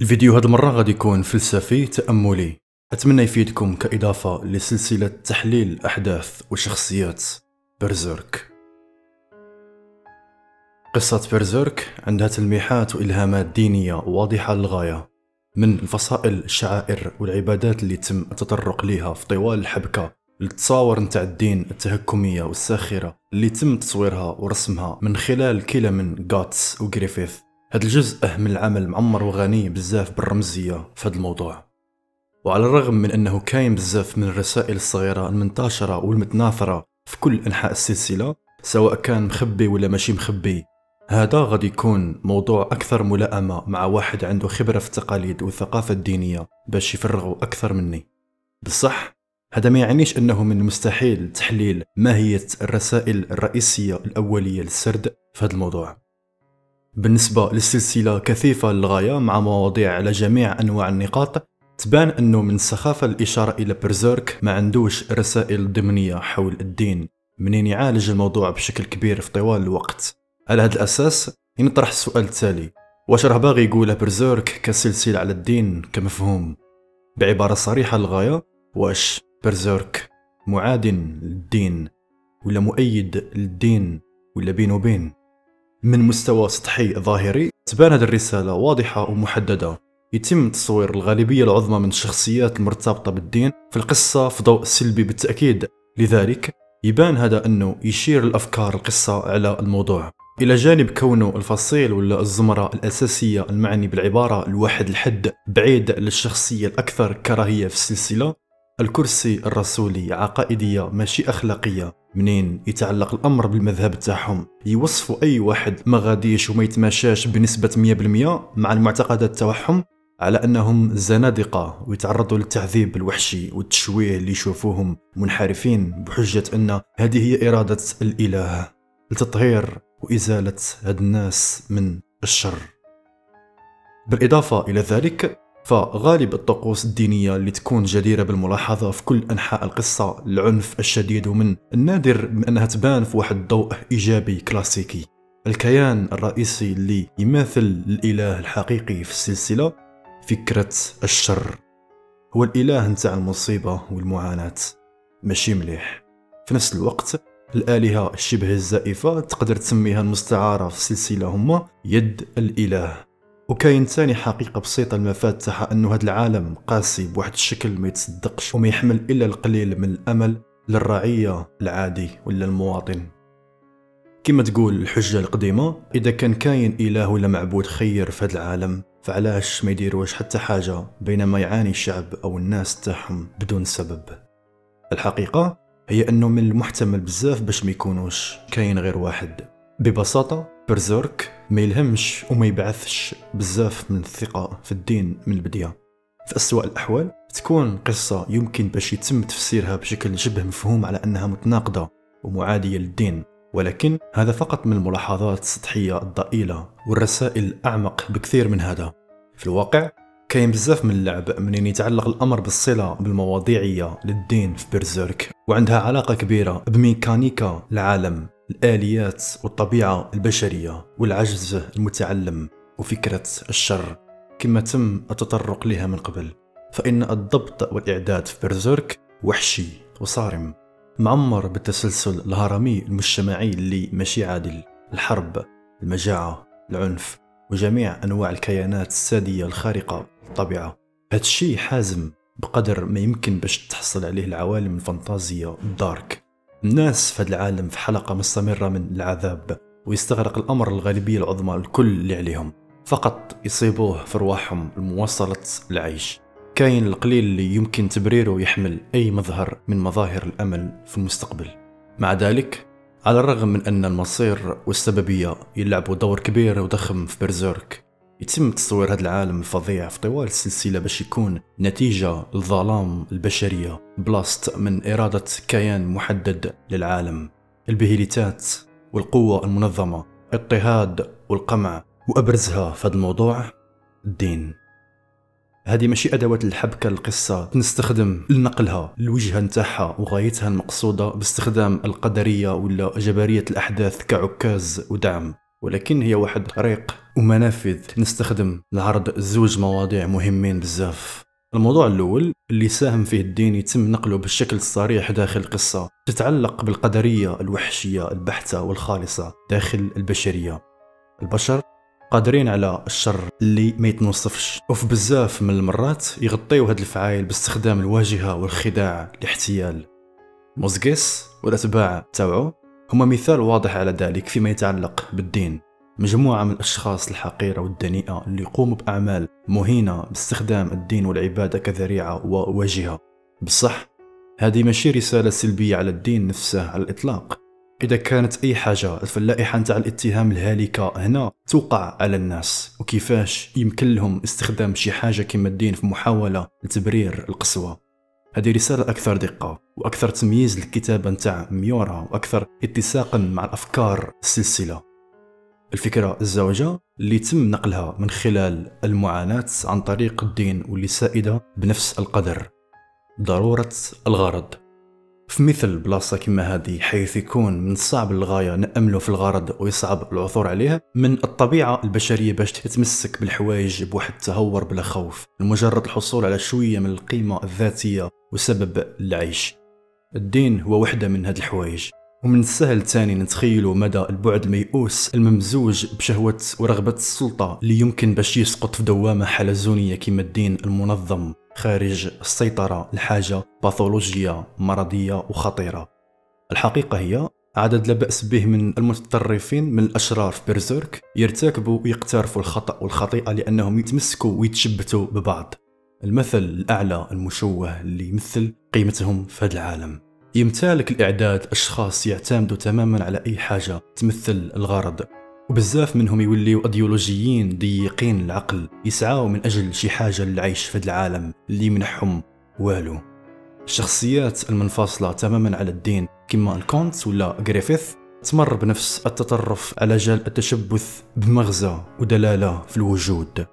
الفيديو هاد المرة غادي يكون فلسفي تأملي. أتمنى يفيدكم كإضافة لسلسلة تحليل أحداث وشخصيات برزيرك قصة برزيرك عندها تلميحات وإلهامات دينية واضحة للغاية من الفصائل الشعائر والعبادات اللي تم التطرق ليها في طوال الحبكة للتصاور نتاع الدين التهكمية والساخرة اللي تم تصويرها ورسمها من خلال كلا من غاتس وغريفيث هذا الجزء من العمل معمر وغني بزاف بالرمزية في هذا الموضوع. وعلى الرغم من أنه كاين بزاف من الرسائل الصغيرة المنتشرة والمتناثرة في كل أنحاء السلسلة سواء كان مخبي ولا ماشي مخبي هذا غادي يكون موضوع أكثر ملائمة مع واحد عنده خبرة في التقاليد والثقافة الدينية باش يفرغوا أكثر مني. بصح هذا ما يعنيش أنه من المستحيل تحليل ماهية الرسائل الرئيسية الأولية للسرد في هذا الموضوع. بالنسبة للسلسلة كثيفة للغاية مع مواضيع على جميع أنواع النقاط تبان أنه من السخافة الإشارة إلى برزيرك ما عندوش رسائل ضمنية حول الدين منين يعالج الموضوع بشكل كبير في طوال الوقت. على هذا الأساس ينطرح السؤال التالي واش راه باغي يقول برزيرك كسلسلة على الدين كمفهوم؟ بعبارة صريحة للغاية واش برزيرك معاد للدين ولا مؤيد للدين ولا بين وبين؟ من مستوى سطحي ظاهري. تبان هذه الرسالة واضحة ومحددة. يتم تصوير الغالبية العظمى من الشخصيات المرتبطة بالدين في القصة في ضوء سلبي بالتأكيد. لذلك يبان هذا أنه يشير الأفكار القصة على الموضوع. إلى جانب كونه الفصيل ولا الزمرة الأساسية المعني بالعبارة الواحد الحد بعيد للشخصية الأكثر كراهية في السلسلة الكرسي الرسولي عقائدية ماشي أخلاقية. منين يتعلق الأمر بالمذهب تاعهم؟ يوصفوا أي واحد ما غاديش وما يتماشاش بنسبة 100% مع المعتقدات تاعهم على أنهم زنادقة ويتعرضوا للتعذيب الوحشي والتشويه اللي يشوفوهم منحرفين بحجة أن هذه هي إرادة الإله لتطهير وإزالة هاد الناس من الشر. بالإضافة إلى ذلك فغالب الطقوس الدينية اللي تكون جديرة بالملاحظة في كل أنحاء القصة العنف الشديد ومن النادر أنها تبان في واحد ضوء إيجابي كلاسيكي. الكيان الرئيسي اللي يماثل الإله الحقيقي في السلسلة فكرة الشر. هو الإله نتاع المصيبة والمعاناة. ماشي مليح. في نفس الوقت الآلهة الشبه الزائفة تقدر تسميها المستعارة في السلسلة هما يد الإله. وكاين ثاني حقيقة بسيطة المفاد تاعها أنه هذا العالم قاسي بواحد الشكل ما يتصدقش وما يحمل إلا القليل من الأمل للرعية العادي ولا المواطن. كما تقول الحجة القديمة إذا كان كاين إله ولا معبود خير في هذا العالم فعلاش ما يديروش حتى حاجة بينما يعاني الشعب أو الناس تاعهم بدون سبب؟ الحقيقة هي أنه من المحتمل بزاف باش ما يكونوش كاين غير واحد. ببساطة برزيرك ما يلهمش وما يبعثش بزاف من الثقة في الدين من البداية. في أسوأ الأحوال تكون قصة يمكن باش يتم تفسيرها بشكل شبه مفهوم على أنها متناقضة ومعادية للدين. ولكن هذا فقط من الملاحظات السطحية الضئيلة والرسائل أعمق بكثير من هذا. في الواقع كاين بزاف من اللعب منين يتعلق الأمر بالصلة بالمواضيعية للدين في برزيرك وعندها علاقة كبيرة بميكانيكا العالم. الآليات والطبيعة البشرية والعجز المتعلم وفكرة الشر كما تم التطرق لها من قبل. فإن الضبط والإعداد في برزيرك وحشي وصارم. معمر بالتسلسل الهرمي المجتمعي اللي ماشي عادل. الحرب المجاعة العنف وجميع أنواع الكيانات السادية الخارقة للطبيعة هذا الشيء حازم بقدر ما يمكن باش تحصل عليه العوالم الفانتازية الدارك. الناس في هذا العالم في حلقة مستمرة من العذاب ويستغرق الأمر الغالبية العظمى الكل اللي عليهم. فقط يصيبوه في رواحهم لمواصلة العيش. كاين القليل اللي يمكن تبريره يحمل أي مظهر من مظاهر الأمل في المستقبل. مع ذلك على الرغم من أن المصير والسببية يلعبوا دور كبير وضخم في برزيرك يتم تصوير هذا العالم الفظيع في طوال السلسلة باش يكون نتيجة للظلام البشرية. بلاست من إرادة كيان محدد للعالم. البهيليتات والقوة المنظمة اضطهاد والقمع وأبرزها في هذا الموضوع الدين. هذه ماشي أدوات الحبكة القصة نستخدم لنقلها الوجهه نتاعها وغايتها المقصودة باستخدام القدرية ولا جبريه الأحداث كعكاز ودعم. ولكن هي واحد طريق ومنافذ. نستخدم لعرض زوج مواضيع مهمين بزاف. الموضوع الأول اللي ساهم فيه الدين يتم نقله بالشكل الصريح داخل القصة. تتعلق بالقدرية الوحشية البحتة والخالصة داخل البشرية. البشر قادرين على الشر اللي ما يتنوصفش. وفي بزاف من المرات يغطيو هاد الفعايل باستخدام الواجهة والخداع لاحتيال. موزغيس والأتباع تاوعو هما مثال واضح على ذلك فيما يتعلق بالدين. مجموعة من الأشخاص الحقيرة والدنيئة اللي يقوموا بأعمال مهينة باستخدام الدين والعبادة كذريعة وواجهة بصح هذه ماشي رسالة سلبية على الدين نفسه على الإطلاق. إذا كانت أي حاجة في اللائحة نتاع الاتهام الهالكة هنا توقع على الناس. وكيفاش؟ يمكن لهم استخدام شي حاجة كما الدين في محاولة لتبرير القسوة. هذه رسالة أكثر دقة وأكثر تمييز للكتابة نتاع ميورا وأكثر اتساقا مع الأفكار السلسلة. الفكرة الزوجة اللي تم نقلها من خلال المعاناة عن طريق الدين واللي سائدة بنفس القدر. ضرورة الغرض. في مثل بلاصة كما هذه حيث يكون من الصعب للغاية نأمله في الغرض ويصعب العثور عليه من الطبيعة البشرية باش تتمسك بالحوايج بواحد التهور بلا خوف لمجرد الحصول على شوية من القيمة الذاتية وسبب العيش. الدين هو وحدة من هذه الحوايج. ومن السهل تاني نتخيلوا مدى البعد الميؤوس الممزوج بشهوة ورغبة السلطة اللي يمكن باش يسقط في دوامة حلزونية كما الدين المنظم خارج السيطرة لحاجة باثولوجية مرضية وخطيرة. الحقيقة هي عدد لا بأس به من المتطرفين من الأشرار في بيرزيرك يرتكبوا ويقترفوا الخطأ والخطيئة لأنهم يتمسكوا ويتشبتوا ببعض. المثل الأعلى المشوه اللي يمثل قيمتهم في هذا العالم. يمتلك الإعداد أشخاص يعتمدوا تماما على أي حاجة تمثل الغرض. وبزاف منهم يوليو أديولوجيين ضيقين العقل يسعاو من أجل شي حاجة للعيش في هذا العالم اللي منحهم والو. الشخصيات المنفصلة تماما على الدين كما الكونت ولا غريفيث تمر بنفس التطرف على جال التشبث بمغزى ودلالة في الوجود.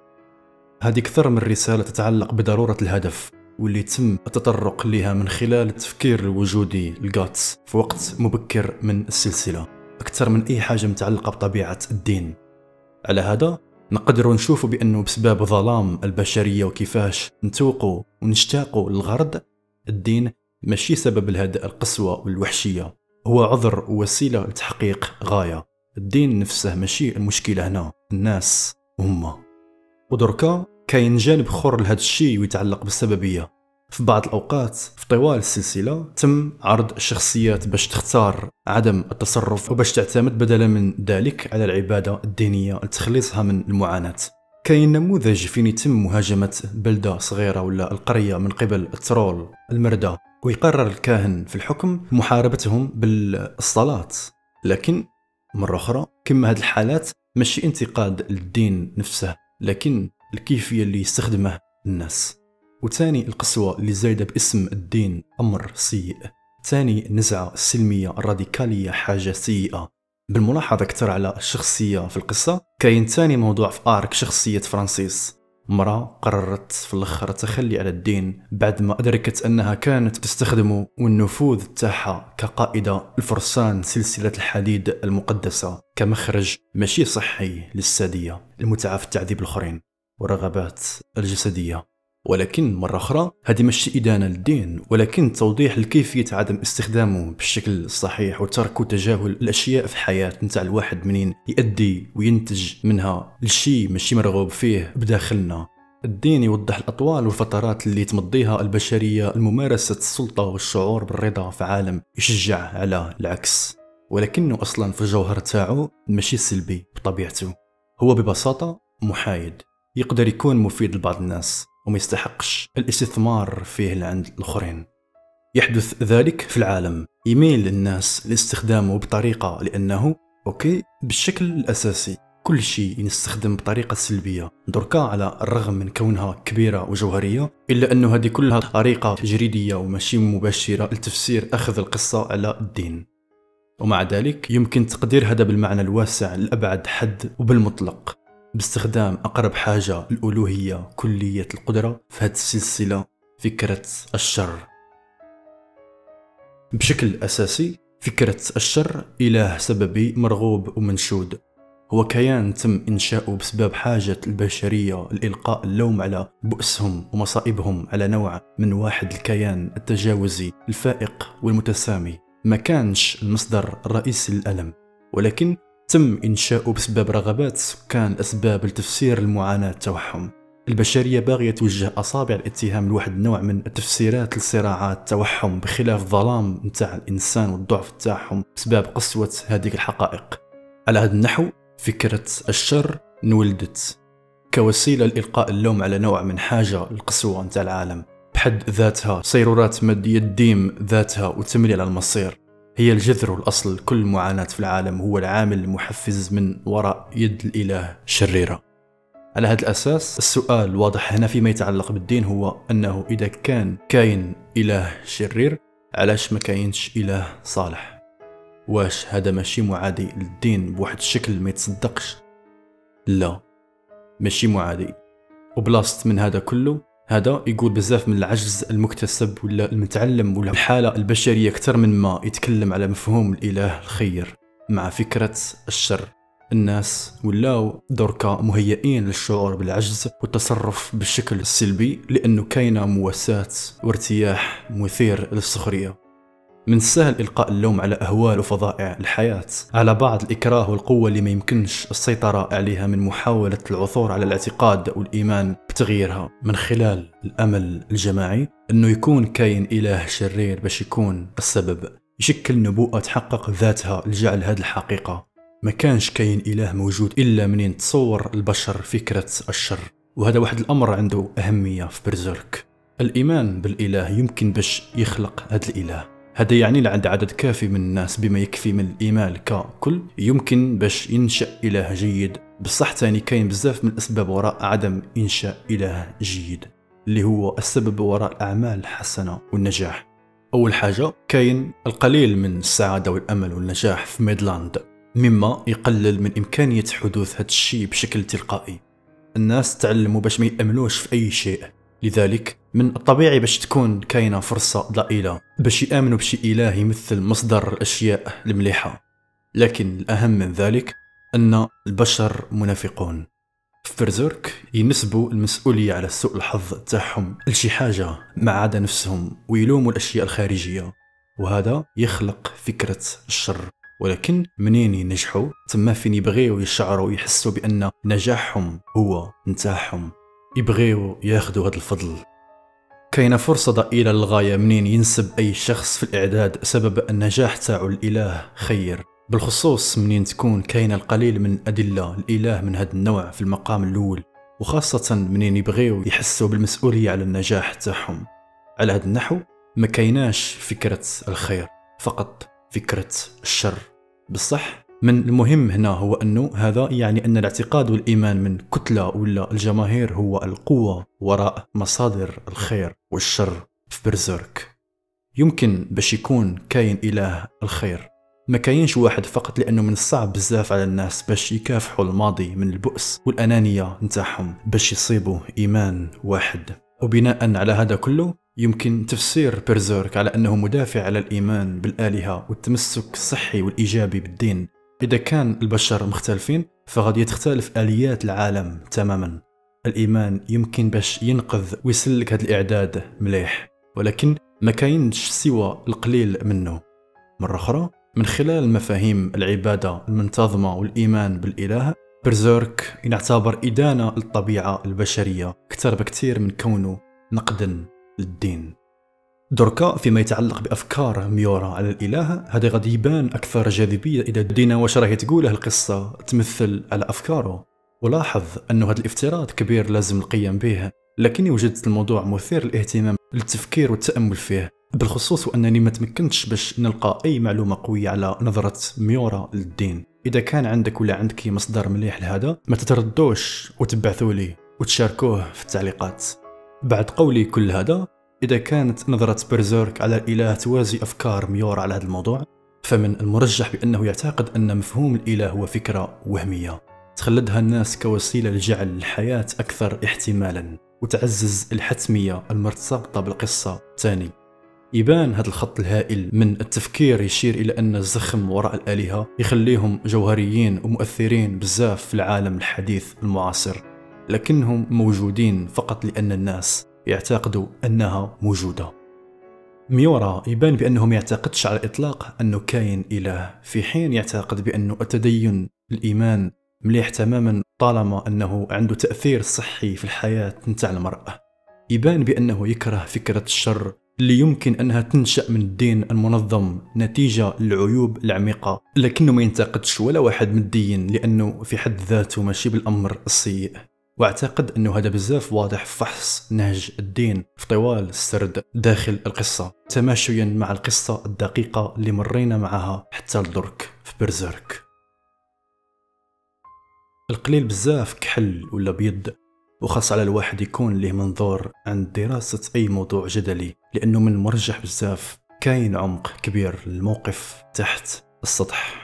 هذه أكثر من رسالة تتعلق بضرورة الهدف. واللي تم التطرق لها من خلال التفكير الوجودي ل Guts في وقت مبكر من السلسلة. أكثر من أي حاجة متعلقة بطبيعة الدين. على هذا نقدر نشوف بأنه بسبب ظلام البشرية وكيفاش نتوقوا ونشتاقوا للغرض الدين ماشي سبب لهذا القسوة والوحشية. هو عذر ووسيلة لتحقيق غاية. الدين نفسه ماشي المشكلة هنا. الناس هما ودركا كاين جانب اخر لهذا الشيء ويتعلق بالسببية. في بعض الأوقات في طوال السلسلة تم عرض الشخصيات باش تختار عدم التصرف وباش تعتمد بدلا من ذلك على العبادة الدينية لتخليصها من المعاناة. كاين نموذج فين يتم مهاجمة بلدة صغيرة ولا القرية من قبل الترول المردة ويقرر الكاهن في الحكم محاربتهم بالصلاة. لكن مرة أخرى كما هذه الحالات ماشي انتقاد للدين نفسه لكن الكيفية اللي يستخدمه الناس. وثاني القسوة اللي زايدة باسم الدين أمر سيء. ثاني النزعة السلمية الراديكالية حاجة سيئة. بالملاحظة أكثر على الشخصية في القصة كاين ثاني موضوع في آرك شخصية فرانسيس. مرة قررت في الأخر التخلي على الدين بعد ما أدركت أنها كانت تستخدم والنفوذ تاعها كقائدة الفرسان سلسلة الحديد المقدسة كمخرج ماشي صحي للسادية المتعة في التعذيب الآخرين. والرغبات الجسدية. ولكن مرة أخرى هذه ماشي إدانة للدين ولكن توضيح لكيفية عدم استخدامه بالشكل الصحيح وترك وتجاهل الأشياء في الحياة نتاع الواحد منين يؤدي وينتج منها لشي ماشي مرغوب فيه بداخلنا. الدين يوضح الأطوال والفترات اللي تمضيها البشرية لممارسة السلطة والشعور بالرضا في عالم يشجع على العكس. ولكنه أصلا في الجوهر تاعو ماشي سلبي بطبيعته. هو ببساطة محايد. يقدر يكون مفيد لبعض الناس وما يستحقش الاستثمار فيه لعند الآخرين. يحدث ذلك في العالم. يميل الناس لاستخدامه بطريقة لأنه أوكي بالشكل الأساسي. كل شيء نستخدم بطريقة سلبية. دركا على الرغم من كونها كبيرة وجوهرية إلا أنه هذه كلها طريقة تجريدية وماشي مباشرة لتفسير أخذ القصة على الدين. ومع ذلك يمكن تقدير هذا بالمعنى الواسع لأبعد حد وبالمطلق. باستخدام أقرب حاجة الألوهية كلية القدرة في هذه السلسلة فكرة الشر. بشكل أساسي فكرة الشر إله سببي مرغوب ومنشود. هو كيان تم إنشاؤه بسبب حاجة البشرية لإلقاء اللوم على بؤسهم ومصائبهم على نوع من واحد الكيان التجاوزي الفائق والمتسامي. ما كانش المصدر الرئيسي للألم ولكن تم إنشاؤه بسبب رغبات سكان الأسباب لتفسير المعاناة التوحم. البشرية باغية توجه أصابع الاتهام لواحد النوع من التفسيرات لصراعات التوحم بخلاف الظلام نتاع الإنسان والضعف تاعهم بسبب قسوة هذه الحقائق. على هذا النحو فكرة الشر انولدت كوسيلة لإلقاء اللوم على نوع من حاجة القسوة نتاع العالم. بحد ذاتها صيرورات مادية الديم ذاتها وتملي على المصير. هي الجذر والأصل كل معاناة في العالم هو العامل المحفز من وراء يد الإله شريرة. على هذا الأساس السؤال الواضح هنا فيما يتعلق بالدين هو أنه إذا كان كاين إله شرير علاش ما كاينش إله صالح؟ واش هذا ماشي معادي للدين بواحد الشكل ما يتصدقش؟ لا ماشي معادي. وبلاصت من هذا كله هذا يقول بزاف من العجز المكتسب ولا المتعلم ولا الحالة البشرية أكثر من ما يتكلم على مفهوم الإله الخير مع فكرة الشر. الناس ولاو دركا مهيئين للشعور بالعجز والتصرف بالشكل السلبي لأنه كاينة مواساة وارتياح مثير للسخرية. من السهل إلقاء اللوم على أهوال وفظائع الحياة. على بعض الإكراه والقوة اللي ما يمكنش السيطرة عليها من محاولة العثور على الاعتقاد والإيمان بتغييرها. من خلال الأمل الجماعي أنه يكون كاين إله شرير باش يكون السبب. يشكل نبوءة تحقق ذاتها لجعل هذه الحقيقة. ما كانش كاين إله موجود إلا منين تصور البشر فكرة الشر. وهذا واحد الأمر عنده أهمية في Berserk. الإيمان بالإله يمكن باش يخلق هذا الإله. هذا يعني لعند عدد كافي من الناس بما يكفي من الإيمان ككل يمكن باش ينشأ إله جيد. بصح تاني كاين بزاف من الأسباب وراء عدم إنشاء إله جيد اللي هو السبب وراء الأعمال الحسنة والنجاح. أول حاجة كاين القليل من السعادة والأمل والنجاح في ميدلاند مما يقلل من إمكانية حدوث هذا الشيء بشكل تلقائي. الناس تعلموا باش ما يأمنوش في أي شيء لذلك من الطبيعي باش تكون كاينة فرصة ضئيله باش يآمنوا بشي إله يمثل مصدر الأشياء المليحة. لكن الأهم من ذلك أن البشر منافقون. في برزيرك ينسبوا المسؤولية على سوء الحظ تاعهم لشي حاجة ما عدا نفسهم ويلوموا الأشياء الخارجية. وهذا يخلق فكرة الشر. ولكن منين ينجحوا؟ تما فين يبغيو يشعروا يحسوا بأن نجاحهم هو نتاعهم يبغيو ياخذوا هذا الفضل. كاينة فرصة ضئيلة للغاية منين ينسب أي شخص في الإعداد سبب النجاح تاعو الإله خير. بالخصوص منين تكون كاينة القليل من أدلة الإله من هذا النوع في المقام الأول وخاصة منين يبغيو يحسوا بالمسؤولية على النجاح تاعهم. على هذا النحو ما كايناش فكرة الخير فقط فكرة الشر. بصح من المهم هنا هو أنه هذا يعني أن الاعتقاد والإيمان من كتلة ولا الجماهير هو القوة وراء مصادر الخير والشر في برزيرك. يمكن باش يكون كاين إله الخير. ما كاينش واحد فقط لأنه من الصعب بزاف على الناس باش يكافحوا الماضي من البؤس والأنانية نتاعهم باش يصيبوا إيمان واحد. وبناء على هذا كله يمكن تفسير بيرزيرك على أنه مدافع على الإيمان بالآلهة والتمسك الصحي والإيجابي بالدين إذا كان البشر مختلفين فغادي تختلف آليات العالم تماما. الإيمان يمكن باش ينقذ ويسلك هذا الإعداد مليح ولكن ما كاينش سوى القليل منه. مرة أخرى من خلال مفاهيم العبادة المنتظمة والإيمان بالإله برزيرك يعتبر إدانة للطبيعة البشرية أكثر بكثير من كونه نقدا للدين. دركا فيما يتعلق بأفكار ميورا. على الإله هذا غادي يبان أكثر جاذبية إذا دينا واش راهي تقوله القصة تمثل على أفكاره. ولاحظ انه هذا الافتراض كبير لازم القيام به لكني وجدت الموضوع مثير للاهتمام للتفكير والتأمل فيه. بالخصوص وأنني ما تمكنتش باش نلقى أي معلومة قوية على نظرة ميورا للدين. إذا كان عندك ولا عندك مصدر مليح لهذا ما تتردوش وتبعثوا لي وتشاركوه في التعليقات. بعد قولي كل هذا إذا كانت نظرة برزيرك على الإله توازي أفكار ميور على هذا الموضوع فمن المرجح بأنه يعتقد أن مفهوم الإله هو فكرة وهمية تخلدها الناس كوسيلة لجعل الحياة أكثر احتمالا وتعزز الحتمية المرتبطة بالقصة تاني. يبان هذا الخط الهائل من التفكير يشير إلى أن الزخم وراء الآلهة يخليهم جوهريين ومؤثرين بزاف في العالم الحديث المعاصر لكنهم موجودين فقط لأن الناس يعتقدوا أنها موجودة. ميورا يبان بأنه ما يعتقدش على الإطلاق أنه كاين إله في حين يعتقد بأنه التدين الإيمان مليح تماما طالما أنه عنده تأثير صحي في الحياة نتاع المرأة. يبان بأنه يكره فكرة الشر اللي يمكن أنها تنشأ من الدين المنظم نتيجة للعيوب العميقة لكنه ما ينتقدش ولا واحد من الدين لأنه في حد ذاته ماشي بالأمر السيء. واعتقد أنه هذا بزاف واضح في فحص نهج الدين في طوال السرد داخل القصة تماشيا مع القصة الدقيقة اللي مرينا معها حتى لدرك في برزيرك. القليل بزاف كحل ولا بيض وخاص على الواحد يكون له منظور عند دراسة أي موضوع جدلي لأنه من المرجح بزاف كاين عمق كبير للموقف تحت السطح.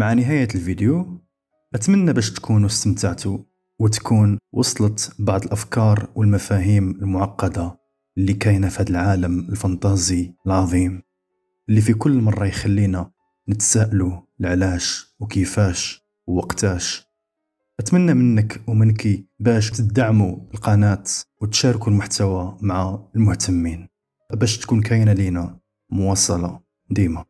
مع نهاية الفيديو أتمنى باش تكونوا استمتعتوا وتكون وصلت بعض الأفكار والمفاهيم المعقدة اللي كاينة في هذا العالم الفانتازي العظيم اللي في كل مرة يخلينا نتساءلوا العلاش وكيفاش ووقتاش. أتمنى منك ومنك باش تدعموا القناة وتشاركوا المحتوى مع المهتمين باش تكون كاينة لينا مواصلة ديما.